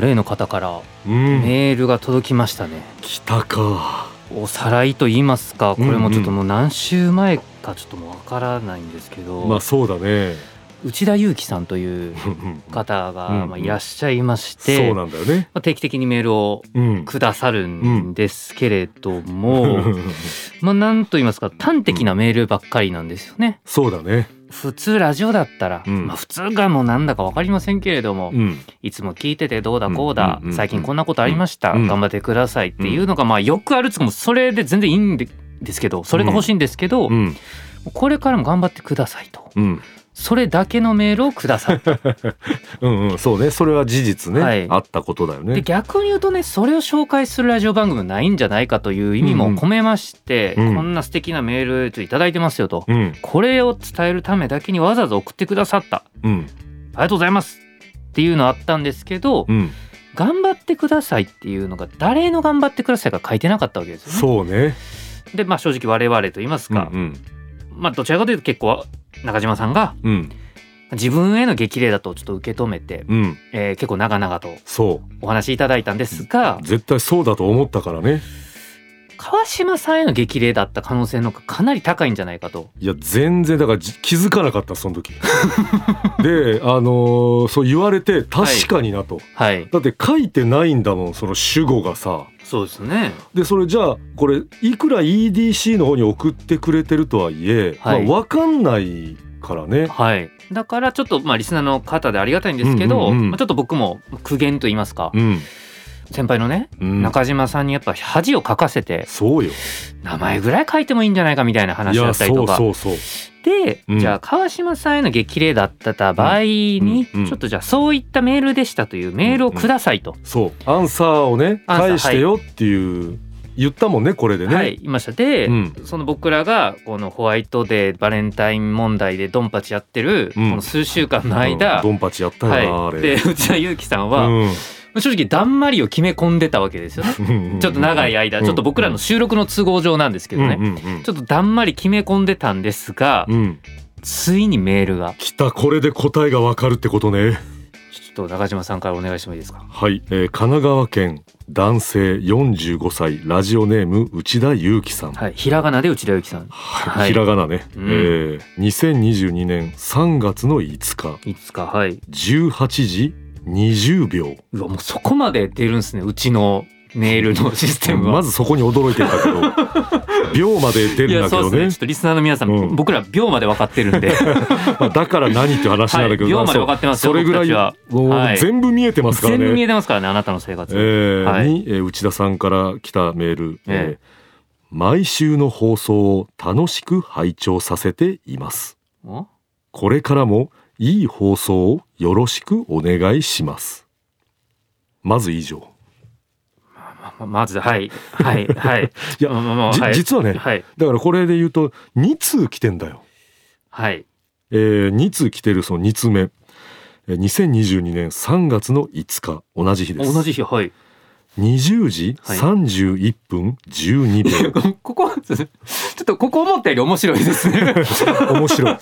例の方からうん。メールが届きましたね、来たか。おさらいと言いますかこれもちょっともう何週前かちょっともうわからないんですけど、まあそうだね。内田裕樹さんという方がうんまあいらっしゃいましそて、うなんだよね。まあ定期的にメールをうん。くださるんですけれども、まあなんと言いますか端的なメールばっかりなんですよね。そうだね。普通ラジオだったら、うん。まあ普通がもうなんだかわかりませんけれども、うん。いつも聞いててどうだこうだ、うん最近こんなことありました、うん。頑張ってくださいっていうのがまあよくあるっつうかもうそれで全然いいんでですけどそれが欲しいんですけど、うん。これからも頑張ってくださいと。うんそれだけのメールをください うんうんそうね。それは事実ね、はい。あったことだよでね逆に言うとねそれを紹介するラジオ番組ないんじゃないかという意味も込めまして、うん。こんな素敵なメールいただいてますよと、うん。これを伝えるためだけにわざわざ送ってくださった。うん。ありがとうございますっていうのあったんですけど、うん。頑張ってくださいっていうのが誰の頑張ってくださいか書いてなかったわけですよね。そうね。でまあ正直我々と言いますか、うんまあどちらかというと結構中島さんがうん。自分への激励だとちょっと受け止めて、うん。えー結構長々とそお話しいただいたんですがう絶対そうだと思ったからね。川島さんへの激励だった可能性のかなり高いんじゃないかと。いや全然だからじ気づかなかったその時。であのーそう言われて確かになと、はい。だって書いてないんだもんその主語がさそうですね。でそれじゃあこれいくら EDC の方に送ってくれてるとはいえ、はい。まあ、分かんないからね。はい、だからちょっとまあリスナーの方でありがたいんですけど、まあ、ちょっと僕も苦言と言いますか、うん、先輩のねうん、中島さんにやっぱ恥をかかせてそうよ。名前ぐらい書いてもいいんじゃないかみたいない話だったりとか。そうそうで、うん。じゃあ川島さんへの激励だった場合に、うんうんちょっとじゃあそういったメールでしたというメールをくださいと、そう。アンサーをね返してよっていう、言ったもんねこれでね、はい言いました。で、うん。その僕らがこのホワイトデーバレンタイン問題でドンパチやってるこうん。の数週間のうん。間、ドンパチやったよな、あれ。はい、で内田裕樹さんは、うん正直だんまりを決め込んでたわけですよね。ちょっと長い間、ちょっと僕らの収録の都合上なんですけどね、ちょっとだんまり決め込んでたんですが、うん。ついにメールが。来たこれで答えがわかるってことね。ちょっと中島さんからお願いしてもいいですか？はい、えー神奈川県男性45歳ラジオネーム内田裕樹さん、はい、ひらがなで内田有紀さん。はい。はい。ひらがなね、うん。えー2022年3月の5日。いつか、はい。18時20秒うわ、もうそこまで出るんですね、うちのメールのシステムは。まずそこに驚いてんだけど 秒まで出るんだけどねね。ちょっとリスナーの皆さん、うん僕ら秒まで分かってるんで。まあだから何って話なんだけど、はい秒まで分かってますよそれぐらい僕たちもうはい全部見えてますから全部見えね。てますからね、あなたの生活。えーはいに、えー内田さんから来たメール、ええー毎週の放送を楽しく拝聴させています。お？これからもいい放送をよろしくお願いします。まず以上。ままず、はい、はい、はい。いやまあまあまあじはい実はね、はい、だからこれで言うと2通来てんだよ。はい。えー、2通来てるその2通目。えー2022年3月の5日同じ日です。同じ日、はい。20時はい31分12秒。ここ、ちょっとここ思ったより面白いですね。面白い、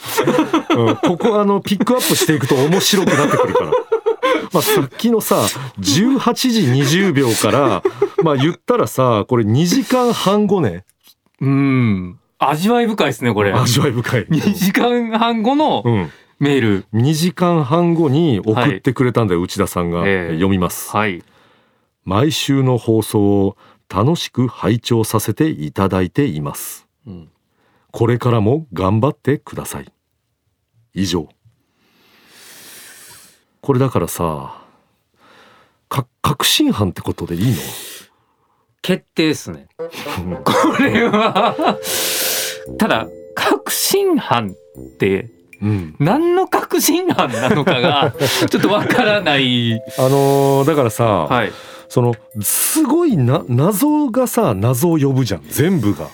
うん、ここあのピックアップしていくと面白くなってくるから。まあ、さっきのさ18時20秒からまあ言ったらさこれ2時間半後ねうん。味わい深いですね、これ。味わい深い。2時間半後のうん、メール。2時間半後に送ってくれたんだよ、内田さんが、ええ読みます、はい。毎週の放送を楽しく拝聴させていただいています。うん。これからも頑張ってください。以上。これだからさか確信犯ってことでいいの？決定ですね。これは、ただ、確信犯って、うん、何の確信犯なのかが、ちょっとわからない。あのーだからさ、はい。そのすごいな謎がさ謎を呼ぶじゃん。全部が。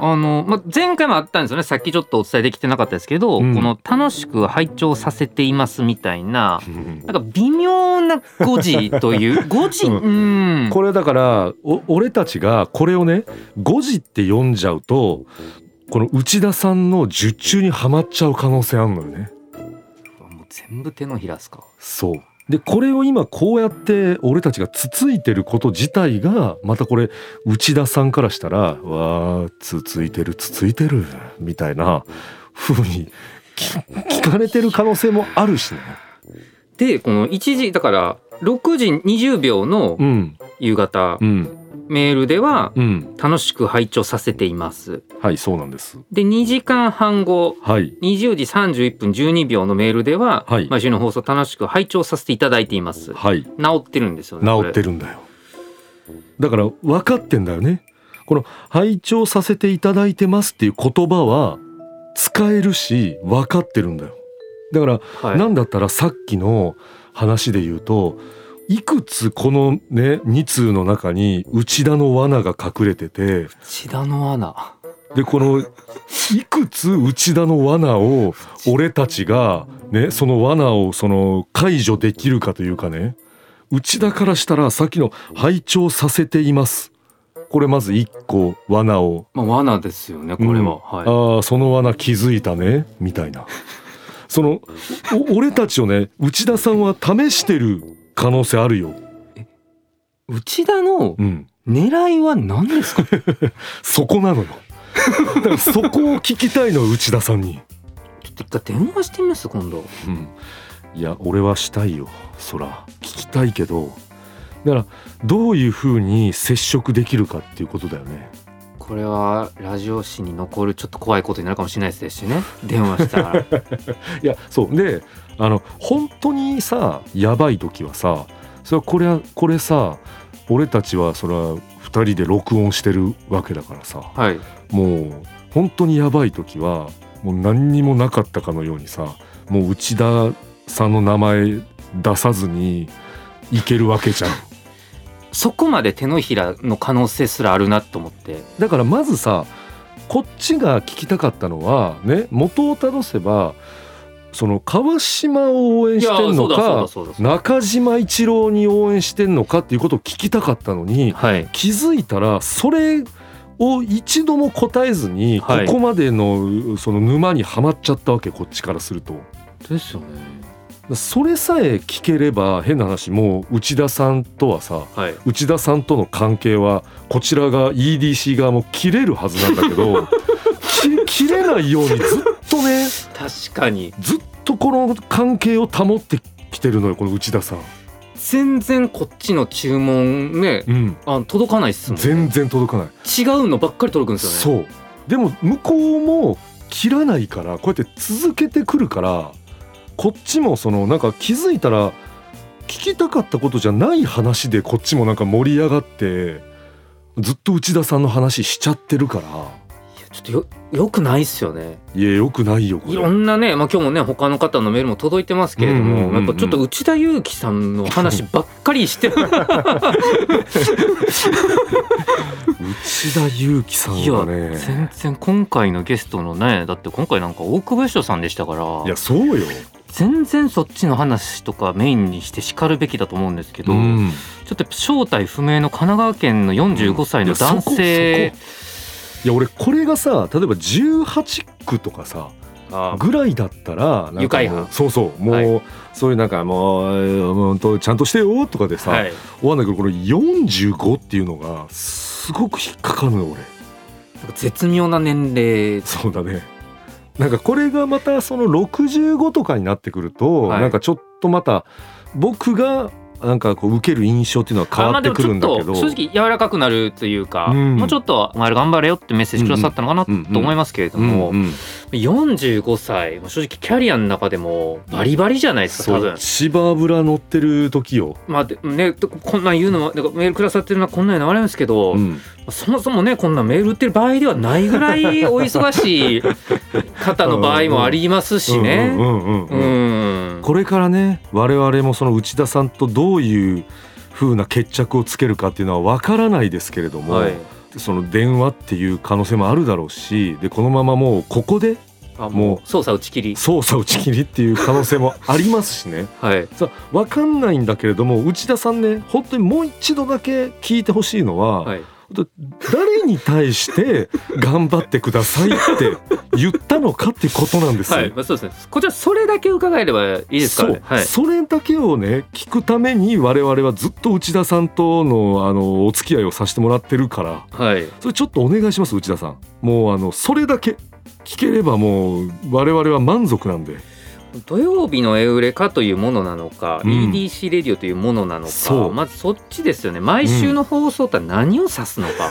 あの、まあ、前回もあったんですよね。さっきちょっとお伝えできてなかったですけど、うん。この「楽しく拝聴させています」みたいななんか微妙な誤字という 誤字？ううん。これだからお俺たちがこれをね5時って読んじゃうとこの内田さんの術中にはまっちゃう可能性あるのよね。全部手のひらっすか。そうでこれを今こうやって俺たちがつついてること自体がまたこれ内田さんからしたら「わーつついてるつついてる」みたいな風にき聞かれてる可能性もあるしね。でこの1時だから6時20秒のうん。夕方。うんメールではうん。楽しく拝聴させています。はいそうなんです。で2時間半後はい。20時31分12秒のメールでは、はい。毎週の放送楽しく拝聴させていただいています。はい。治ってるんですよね治ってるるんだよ。だから分かってんだよね。この「拝聴させていただいてます」っていう言葉は使えるし分かってるんだよ。だから、はい。なんだったらさっきの話で言うといくつこのね2通の中に内田の罠が隠れてて。千田の穴でこのいくつ内田の罠を俺たちがねその罠をその解除できるかというかね。内田からしたらさっきの「拝聴させています」これまず一個罠を。まあ罠ですよねこれは、うん。はい。ああその罠気づいたねみたいな。そのお俺たちをね内田さんは試してる可能性あるよ。内田のうん、狙いは何ですか？そこなのよ。だからそこを聞きたいのよ内田さんに。ちょっと一回電話してみます今度うん、いや俺はしたいよそら聞きたいけどだからどういうふうに接触できるかっていうことだよね。これはラジオ史に残るちょっと怖いことになるかもしれないですしね電話したらいやそうであの本当にさやばい時はさそれはこれはこれさ俺たちはそれは2人で録音してるわけだからさはいもう本当にやばい時はもう何にもなかったかのようにさもう内田さんの名前出さずにいけるわけじゃん。そこまで手のひらの可能性すらあるなと思ってだからまずさこっちが聞きたかったのはね元をたどせばその川島を応援してんのか中島一郎に応援してんのかっていうことを聞きたかったのにはい。気づいたらそれを一度も答えずにこはい。こまでのその沼にはまっちゃったわけこっちからすると。ですよね。それさえ聞ければ変な話もう内田さんとはさはい。内田さんとの関係はこちらが EDC 側も切れるはずなんだけどき 切れないようにずっとね確かに。ずっとこの関係を保ってきてるのよこの内田さん。全然こっちの注文ねうん、あ届かないっすもんね。全然届かない。違うのばっかり届くんですよね。そう。でも向こうも切らないからこうやって続けてくるからこっちもそのなんか気づいたら聞きたかったことじゃない話でこっちもなんか盛り上がってずっと内田さんの話しちゃってるからちょっとよよくないっすよね。いやよくないよこいれろんなね、まあ、今日もね他の方のメールも届いてますけれども、うんうんうんうん。やっぱちょっと内田裕樹さんの話ばっかりしてる。内田裕樹さんいやはね全然今回のゲストのねだって今回なんか大久保嘉人さんでしたから。いやそうよ、全然そっちの話とかメインにしてしかるべきだと思うんですけど、うん。ちょっと正体不明の神奈川県の45歳の男性、いやそこそこいや俺これがさ例えば18区とかさあぐらいだったら愉快犯そうそうもう、はい。そういうなんかもうえーほんとちゃんとしてよとかでさ、はい、終わんないけどこれ45っていうのがすごく引っかかるのよ俺。絶妙な年齢。そうだね。なんかこれがまたその65とかになってくると、はい。なんかちょっとまた僕がなんかこう受ける印象っていうのは変わってくるんだけど、正直柔らかくなるというか、うん。もうちょっとお前ら頑張れよってメッセージくださったのかなと思いますけれども、うんうん45歳正直キャリアの中でもバリバリじゃないですか多分。芝油乗ってる時よ、まあでね、こんなん言うのもなんかメールくださってるのはこんなん言うのはあれですけど、うん。そもそもねこんなメール売ってる場合ではないぐらいお忙しい方 の場合もありますしね。うんこれからね我々もその内田さんとどういう風な決着をつけるかっていうのは分からないですけれども、はい。その電話っていう可能性もあるだろうしでこのままもうここであもうもう操作打ち切り。操作打ち切りっていう可能性もありますしね。はい。さ分かんないんだけれども内田さんね本当にもう一度だけ聞いてほしいのは、はい誰に対して頑張ってくださいって言ったのかってことなんですよ。はい、まあ、そうですね。こちらそれだけ伺えればいいですからね。はい。それだけをね聞くために我々はずっと内田さんとのあのお付き合いをさせてもらってるから。はい。それちょっとお願いします内田さん。もうあのそれだけ聞ければもう我々は満足なんで土曜日のエウレカというものなのか、うん。EDC レディオというものなのかまずそっちですよね。毎週の放送とは何を指すのか、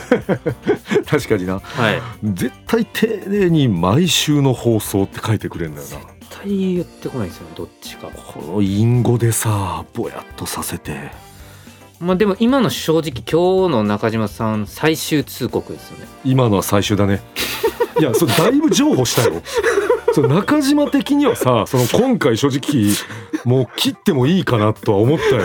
確かにな。はい。絶対丁寧に毎週の放送って書いてくれるんだよな。絶対言ってこないですよねどっちか。この隠語でさぼやっとさせて。まあでも今の正直今日の中島さん最終通告ですよね。今のは最終だね。いやそれだいぶ譲歩したよ それ中島的にはさ その今回正直もう切ってもいいかなとは思ったよ。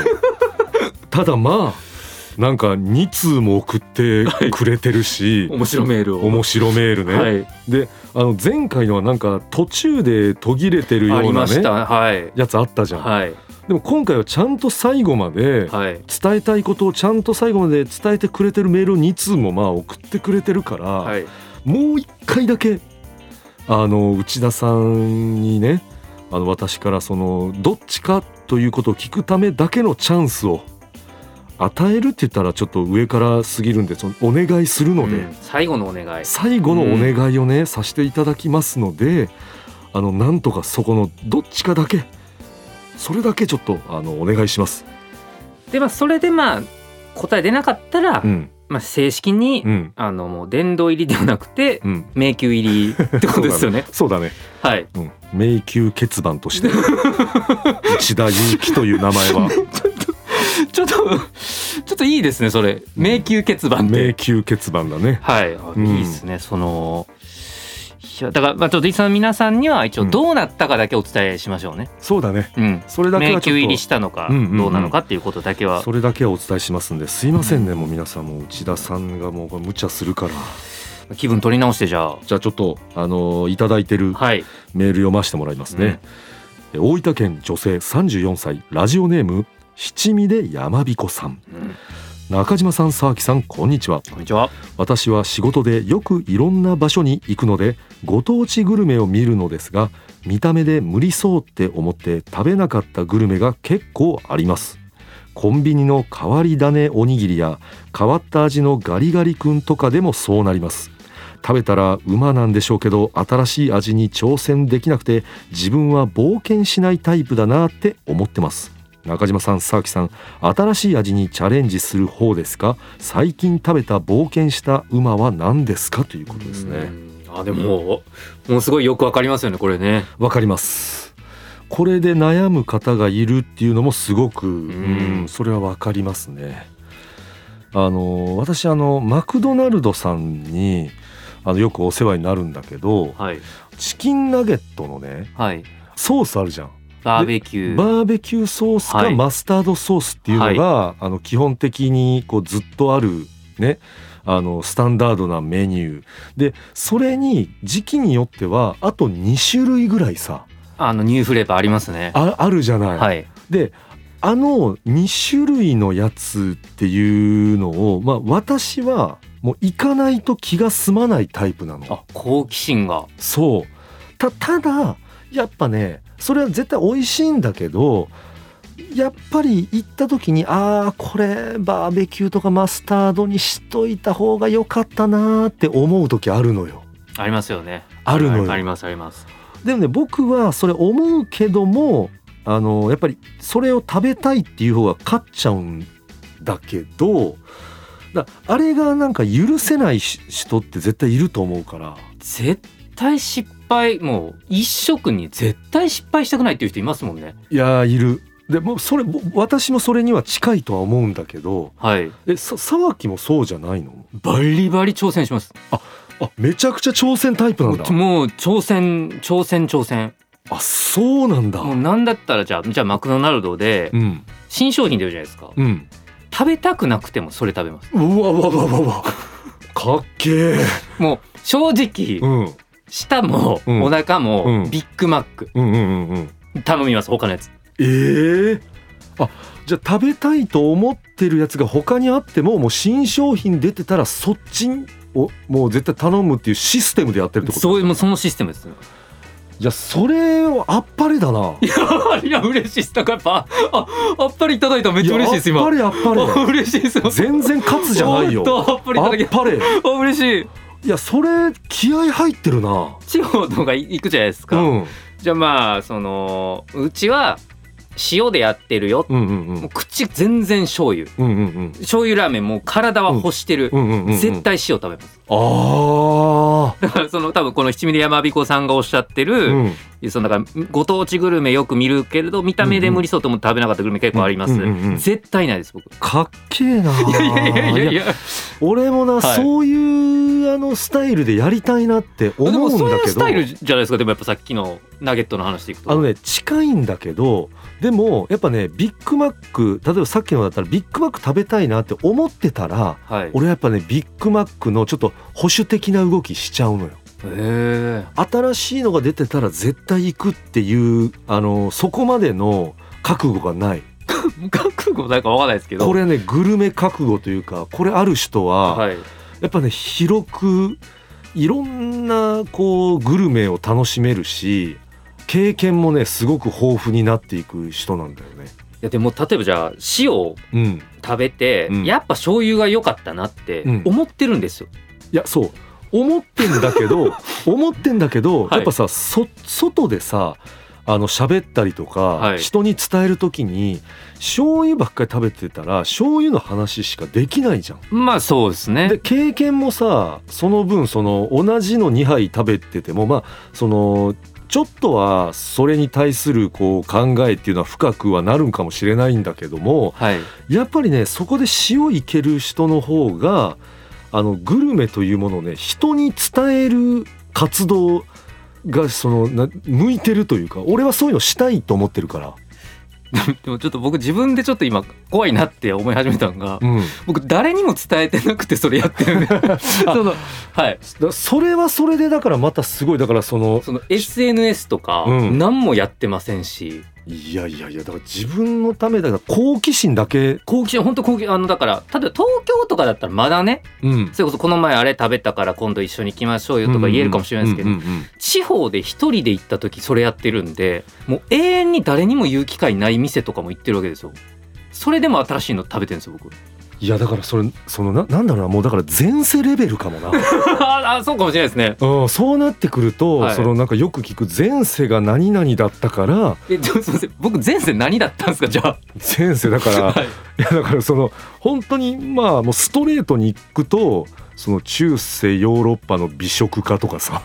ただまあなんか2通も送ってくれてるし、面白メールを。面白メールね、はい。であの前回のはなんか途中で途切れてるようなねはい。やつあったじゃん、はい。でも今回はちゃんと最後まではい。伝えたいことをちゃんと最後まで伝えてくれてるメールを2通もまあ送ってくれてるから、はいもう一回だけあの内田さんにねあの私からそのどっちかということを聞くためだけのチャンスを与えるって言ったらちょっと上から過ぎるんでそのお願いするので、うん最後のお願い。最後のお願いをね、させていただきますのであのなんとかそこのどっちかだけそれだけちょっとあのお願いします。でまあそれでまあ答え出なかったら、うんまあ正式に、うん。あのもう殿堂入りではなくてうん、迷宮入りってことですよね。そうだね。はい。うん、迷宮欠番として。内田祐樹という名前は。ちょっとちょっといいですねそれ。迷宮欠番って。迷宮欠番だね。はい、いいですねそのいやだからまあちょっとリスナーの皆さんには一応どうなったかだけお伝えしましょうね。そうだね。うん。それだけ迷宮入りしたのかうんうんうん。どうなのかっていうことだけは、それだけはお伝えしますんで。すいませんね、もう皆さんもう内田さんがもう無茶するから。気分取り直してじゃあ。じゃあちょっとあのいただいてるはい。メール読ませてもらいますね、え大分県女性34歳ラジオネーム七味で山彦さん。うん中島さん沢木さんこんにちは。こんにちは。私は仕事でよくいろんな場所に行くのでご当地グルメを見るのですが見た目で無理そうって思って食べなかったグルメが結構あります。コンビニの変わり種おにぎりや変わった味のガリガリ君とかでもそうなります。食べたら馬なんでしょうけど新しい味に挑戦できなくて自分は冒険しないタイプだなって思ってます中島さん沢木さん新しい味にチャレンジする方ですか？最近食べた冒険した馬は何ですか？ということですね。うん。あでももうすごいよくわかりますよねこれね。わかります。これで悩む方がいるっていうのもすごく、ん。うんそれはわかりますね。あの私あのマクドナルドさんにあのよくお世話になるんだけどはい。チキンナゲットのねはい。ソースあるじゃんバーベキュー。バーベキューソースはいかマスタードソースっていうのが、あの基本的にこうずっとあるねあのスタンダードなメニューでそれに時期によってはあと2種類ぐらいさあのニューフレーバーありますね。ああるじゃない。はい。であの2種類のやつっていうのを、まあ、私はもう行かないと気が済まないタイプなの。あ好奇心が。そうたただやっぱねそれは絶対美味しいんだけどやっぱり行った時にああこれバーベキューとかマスタードにしといた方が良かったなーって思う時あるのよ。ありますよね。あるのよありますあります。でもね僕はそれ思うけどもあのやっぱりそれを食べたいっていう方が勝っちゃうんだけどだあれがなんか許せないし人って絶対いると思うから絶対失敗もう一食に絶対失敗したくないっていう人いますもんね。いやーいる。でもうそれぼ私もそれには近いとは思うんだけど。はい。えさ沢木もそうじゃないの？バリバリ挑戦します。あめちゃくちゃ挑戦タイプなんだ。もう挑戦挑戦挑戦。あそうなんだ。もうなんだったらじゃあじゃあマクドナルドでうん。新商品出るじゃないですか。うん。食べたくなくてもそれ食べます。うわうわうわうわうわ。かっけえもう正直、うん舌もうん。お腹うん。もビッグマック。頼みます他のやつ。ええ。あじゃあ食べたいと思ってるやつが他にあってももう新商品出てたらそっちをもう絶対頼むっていうシステムでやってるってことそういうもうそのシステムですねじゃあそれはあっぱれだな。いやいや嬉しい。ですだからやっぱああっぱれいただいたらめっちゃ嬉しいです今。やあっぱれあっぱあ 嬉しいです。れ全然勝つじゃないよ。あっぱれいあただきっぱれ。あ嬉しいいやそれ気合入ってるな。地方とか行くじゃないですか、うん。じゃあまあそのうちは塩でやってるよ、うんうんうん。もう口全然醤油。うんうんうん。醤油ラーメンもう体は欲してる、うんうんうんうん絶対塩食べます。あだからその多分この七味で山彦さんがおっしゃってある、うん。そのだからご当地グルメよく見るけれど見た目で無理そうと思って食べなかったグルメ結構あります、うんうんうんうん絶対ないです僕。かっけえないやいやいやいやいや。俺もな、はい。そういうあのスタイルでやりたいなって思でもそううんだけど。いうスタイルじゃないですか。でもやっぱさっきのナゲットの話でいくと。あのね近いんだけどでもやっぱねビッグマック例えばさっきのだったらビッグマック食べたいなって思ってたらはい。俺やっぱねビッグマックのちょっと保守的な動きしちゃうのよ。へ新しいのが出てたら絶対行くっていうあのそこまでの覚悟がない。え 覚悟ないかわかんないですけど。これねグルメ覚悟というかこれある人ははい。やっぱね広くいろんなこうグルメを楽しめるし経験もねすごく豊富になっていく人なんだよね。いやでも例えばじゃあ塩をうん、食べて、うん。やっぱ醤油が良かったなってうん。思ってるんですよ、いやそう。思ってんだけど 思ってんだけど、はい。やっぱさそ外でさあの喋ったりとか、はい。人に伝える時に醤油ばっかり食べてたら醤油の話しかできないじゃん。まあそうですね。で経験もさその分その同じの2杯食べててもまあそのちょっとはそれに対するこう考えっていうのは深くはなるんかもしれないんだけどもはいやっぱりねそこで塩いける人の方があのグルメというものをね人に伝える活動がそのな向いてるというか俺はそういうのしたいと思ってるから。でもちょっと僕自分でちょっと今怖いなって思い始めたのがうん、僕誰にも伝えてなくてそれやってる そのはい。だそれはそれでだからまたすごい。だからそのその SNS とかうん。何もやってませんし、いやいやいやだから自分のためだから好奇心だけ、好奇心本当好奇あのだから例えば東京とかだったらまだねうん、それこそこの前あれ食べたから今度一緒に行きましょうよとか言えるかもしれないですけど、地方で一人で行った時それやってるんでもう永遠に誰にも言う機会ない店とかも行ってるわけですよ。それでも新しいの食べてるんですよ僕いやだからそれそのななんだろうなもうだから前世レベルかもな、ああそうかもしれないですね。うん、そうなってくると、はい。そのなんかよく聞く前世が何々だったからえすいません。僕前世何だったんですかじゃあ。前世だから、はい。いやだからその本当にまあもうストレートに行くとその中世ヨーロッパの美食家とかさ、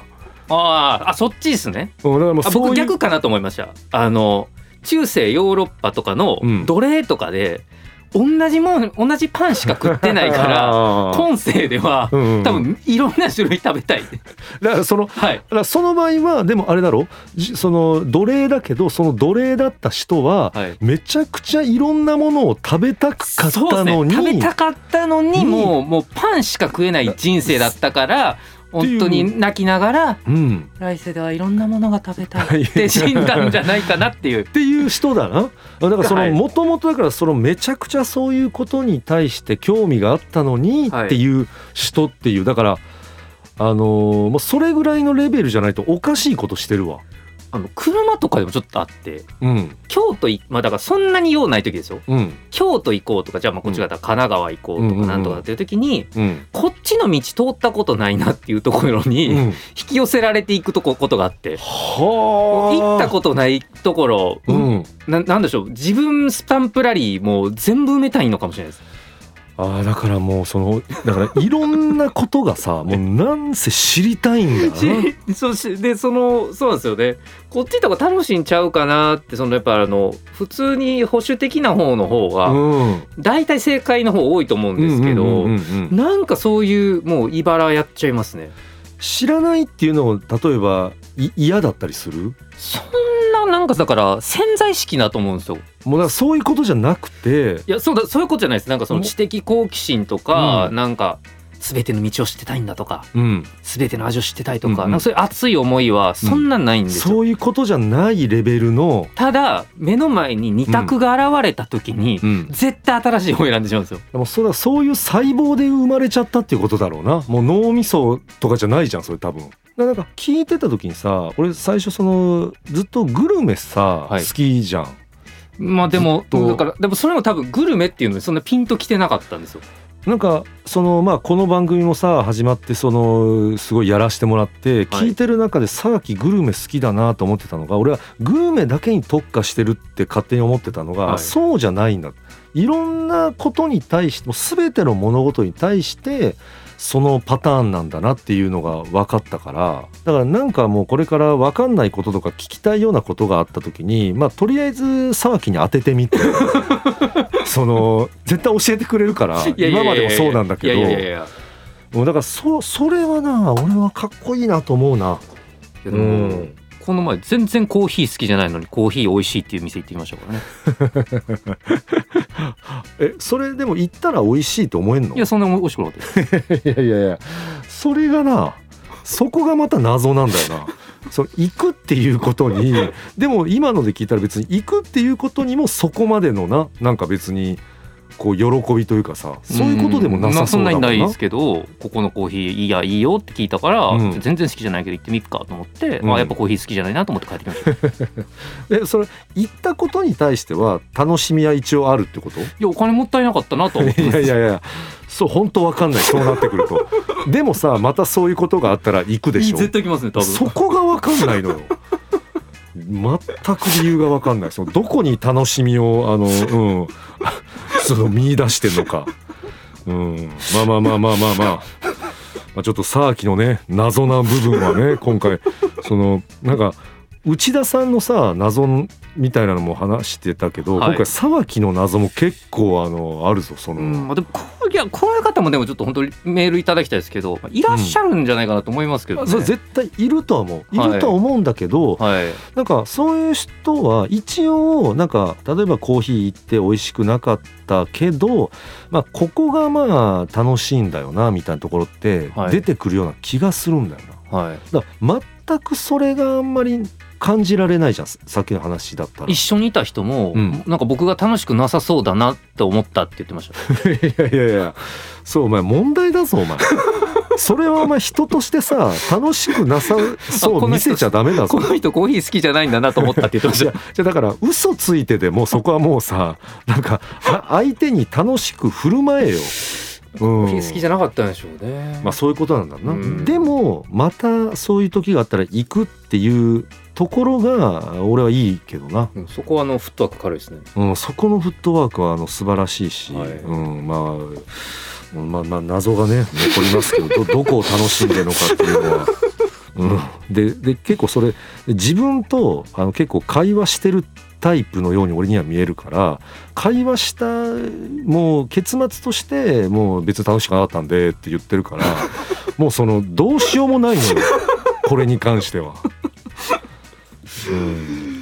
あーあそっちですね。うん、だからもうう僕逆かなと思いました。あの中世ヨーロッパとかのうん。奴隷とかで、同じもん同じパンしか食ってないから 今世ではうんうん。多分いろんな種類食べたい。だからそのはい。だからその場合はでもあれだろ？じその奴隷だけどその奴隷だった人ははい。めちゃくちゃいろんなものを食べたかったのに、ね。食べたかったのににもうもうパンしか食えない人生だったから本当に泣きながらうん、来世ではいろんなものが食べたい って死んだんじゃないかなっていう。っていう人だな。だからそはい。のもともとだからそのめちゃくちゃそういうことに対して興味があったのにはい。っていう人っていう。だからあのーそれぐらいのレベルじゃないとおかしいことしてるわ。あの車とかでもちょっとあってうん。京都いまあだからそんなに用ない時ですよ。うん。京都行こうとかじゃあまあこっちだったら神奈川行こうとかなんとかっていう時にうん。こっちの道通ったことないなっていうところにうん。引き寄せられていくとこことがあって。は行ったことないところ、とうん。ななんでしょう。自分スタンプラリーもう全部埋めたいのかもしれないですああだからもうそのだからいろんなことがさ もうなんせ知りたいんだな。しそでそのそうなんですよね。こっちとか楽しいんちゃうかなってそのやっぱあの普通に保守的な方の方がうん。大体正解の方多いと思うんですけど、うんうんうんうん。なんかそういうもう茨やっちゃいますね。知らないっていうのを例えばい嫌だったりする？そんななんかだから潜在意識だと思うんですよもうだそういうことじゃなくていやそうだそういうことじゃないです。なんかそのも知的好奇心とか、うん。なんか全ての道を知ってたいんだとかうん。全ての味を知ってたいとか,、うんうん。なんかそういう熱い思いはそん。なんないんですよ、そういうことじゃないレベルの、ただ目の前に二択が現れた時に、うん、絶対新しい方を選んでしまうんですよ。でもそれはそういう細胞で生まれちゃったっていうことだろうな。もう脳みそとかじゃないじゃんそれ多分。なんか聞いてた時にさ俺最初そのずっとグルメさ、はい。好きじゃんまあでもだからでもそれも多分グルメっていうのにそんなピンときてなかったんですよ。なんかそのまあこの番組もさ始まってそのすごいやらしてもらって聞いてる中で沢木グルメ好きだなと思ってたのが俺はグルメだけに特化してるって勝手に思ってたのが、はい。そうじゃないんだ。いろんなことに対しても全ての物事に対してそのパターンなんだなっていうのが分かったからだからなんかもうこれから分かんないこととか聞きたいようなことがあった時にまあとりあえず沢木に当ててみて。その絶対教えてくれるから今までもそうなんだけどもうだからそそれはな俺はかっこいいなと思うな。いやでもこの前全然コーヒー好きじゃないのにコーヒー美味しいっていう店行ってきましたからね。えそれでも行ったら美味しいと思えんの？いやそんな美味しくなかったです いやいやいや。それがなそこがまた謎なんだよな。そう行くっていうことにでも今ので聞いたら別に行くっていうことにもそこまでのななんか別にこう喜びというかさそういうことでもなさそうだもんな。んまあそんなにないですけどここのコーヒーいいやいいよって聞いたから、うん。全然好きじゃないけど行ってみっかと思って、うん。あやっぱコーヒー好きじゃないなと思って帰ってきました。いえそれ行ったことに対しては楽しみは一応あるってこと？やお金もったいなかったなとは思って いやいやいやそう本当わかんない。そうなってくると。でもさまたそういうことがあったら行くでしょ？絶対行きますね多分。そこがわかんないのよ。全く理由がわかんない。そのどこに楽しみをあのうんその見出してんのか。うん。まあまあまあまあまあまあ。まあちょっとサーキのね謎な部分はね今回。そのなんか内田さんのさ謎みたいなのも話してたけど、はい。今回沢木の謎も結構あのあるぞその、うん。まあ、でもこういやこういう方もでもちょっと本当にメールいただきたいですけどいらっしゃるんじゃないかなと思いますけどね、あそれ絶対いるとは思う。いはい。るとは思うんだけど、はい。なんかそういう人は一応なんか例えばコーヒー行って美味しくなかったけど、まあ、ここがまあ楽しいんだよなみたいなところってはい。出てくるような気がするんだよな。はい。だ全くそれがあんまり感じられないじゃんさっきの話だったら。一緒にいた人も、うんなんか僕が楽しくなさそうだなって思ったって言ってましたいやいやいやそうお前問題だぞお前。それはお前人としてさ楽しくなさそう見せちゃダメだぞこ。の人コーヒー好きじゃないんだなと思ったって言ってましいやじゃあだから嘘ついてでもそこはもうさなんかあ相手に楽しく振る舞えよ。うんコーヒー好きじゃなかったんでしょうねまあそういうことなんだな、うんでもまたそういう時があったら行くっていうところが俺はいいけどな、うんそこはあのフットワーク軽いですね。うん、そこのフットワークはあの素晴らしいし、はい。うん、まあまあまあ謎がね残りますけど どどこを楽しんでるのかっていうのは。うん、でで結構それ自分とあの結構会話してるタイプのように俺には見えるから会話したもう結末としてもう別に楽しくなかったんでって言ってるからもうそのどうしようもないのよ。これに関しては。うん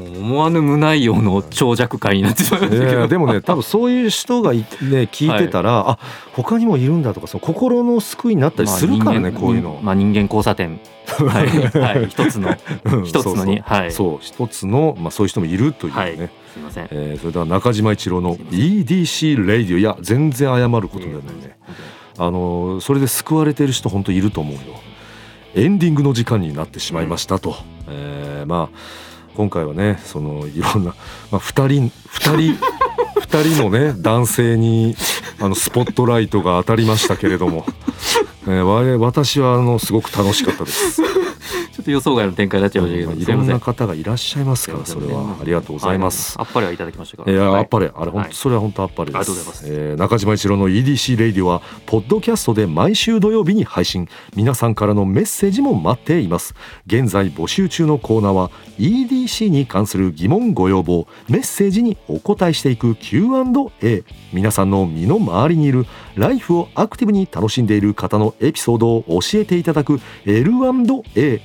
もう思わぬ無内容の長尺会になってしまいまいしたけど。でもね多分そういう人がい、ね、聞いてたら、あ他にもいるんだとかその心の救いになったりするからね、まあこういうの。まあ人間交差点。はい、はい、一つのうん一つのに。はい。そう一つの、まあ、そういう人もいるというね、はい。すいません。えーそれでは中島一郎の EDC レイディオいや全然謝ることだよね、あのーそれで救われている人本当いると思うよ。エンディングの時間になってしまいましたと、えーまあ今回はねそのいろんな、まあ、2人2人 2人のね男性にあのスポットライトが当たりましたけれども、えー私はあのすごく楽しかったです。ちょっと予想外の展開になっちゃいましたけどいろんなん方がいらっしゃいますからそれはありがとうございます。はあっぱれはいただきましたか？らいや、はいあっぱれあれ本当、はいそれは本当あっぱれです。ありがとうございますえー中島一郎の EDC レイディオはポッドキャストで毎週土曜日に配信。皆さんからのメッセージも待っています。現在募集中のコーナーは EDC に関する疑問ご要望、メッセージにお答えしていく Q&A。皆さんの身の回りにいるライフをアクティブに楽しんでいる方のエピソードを教えていただく L&A。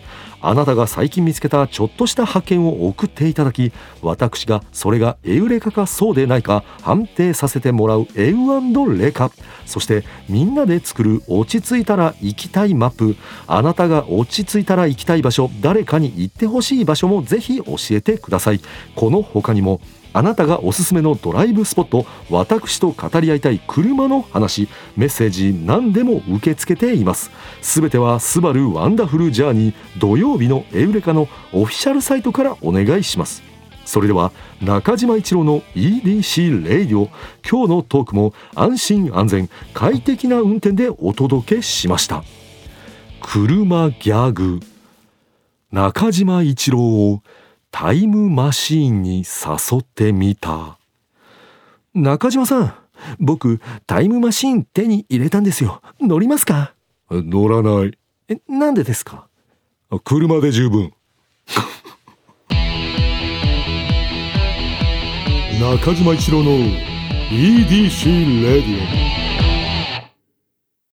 あなたが最近見つけたちょっとした発見を送っていただき私がそれがエウレカかそうでないか判定させてもらうエウレカそしてみんなで作る落ち着いたら行きたいマップ。あなたが落ち着いたら行きたい場所。誰かに行ってほしい場所もぜひ教えてください。この他にもあなたがおすすめのドライブスポット私と語り合いたい車の話メッセージ何でも受け付けています。すべてはスバルワンダフルジャーニー土曜日のエウレカのオフィシャルサイトからお願いします。それでは中島一郎の EDC レイディオ今日のトークも安心安全快適な運転でお届けしました。車ギャグ中島一郎をタイムマシーンに誘ってみた。中島さん僕タイムマシーン手に入れたんですよ。乗りますか？乗らない。えなんでですか？車で十分。中島一郎の EDC レディオ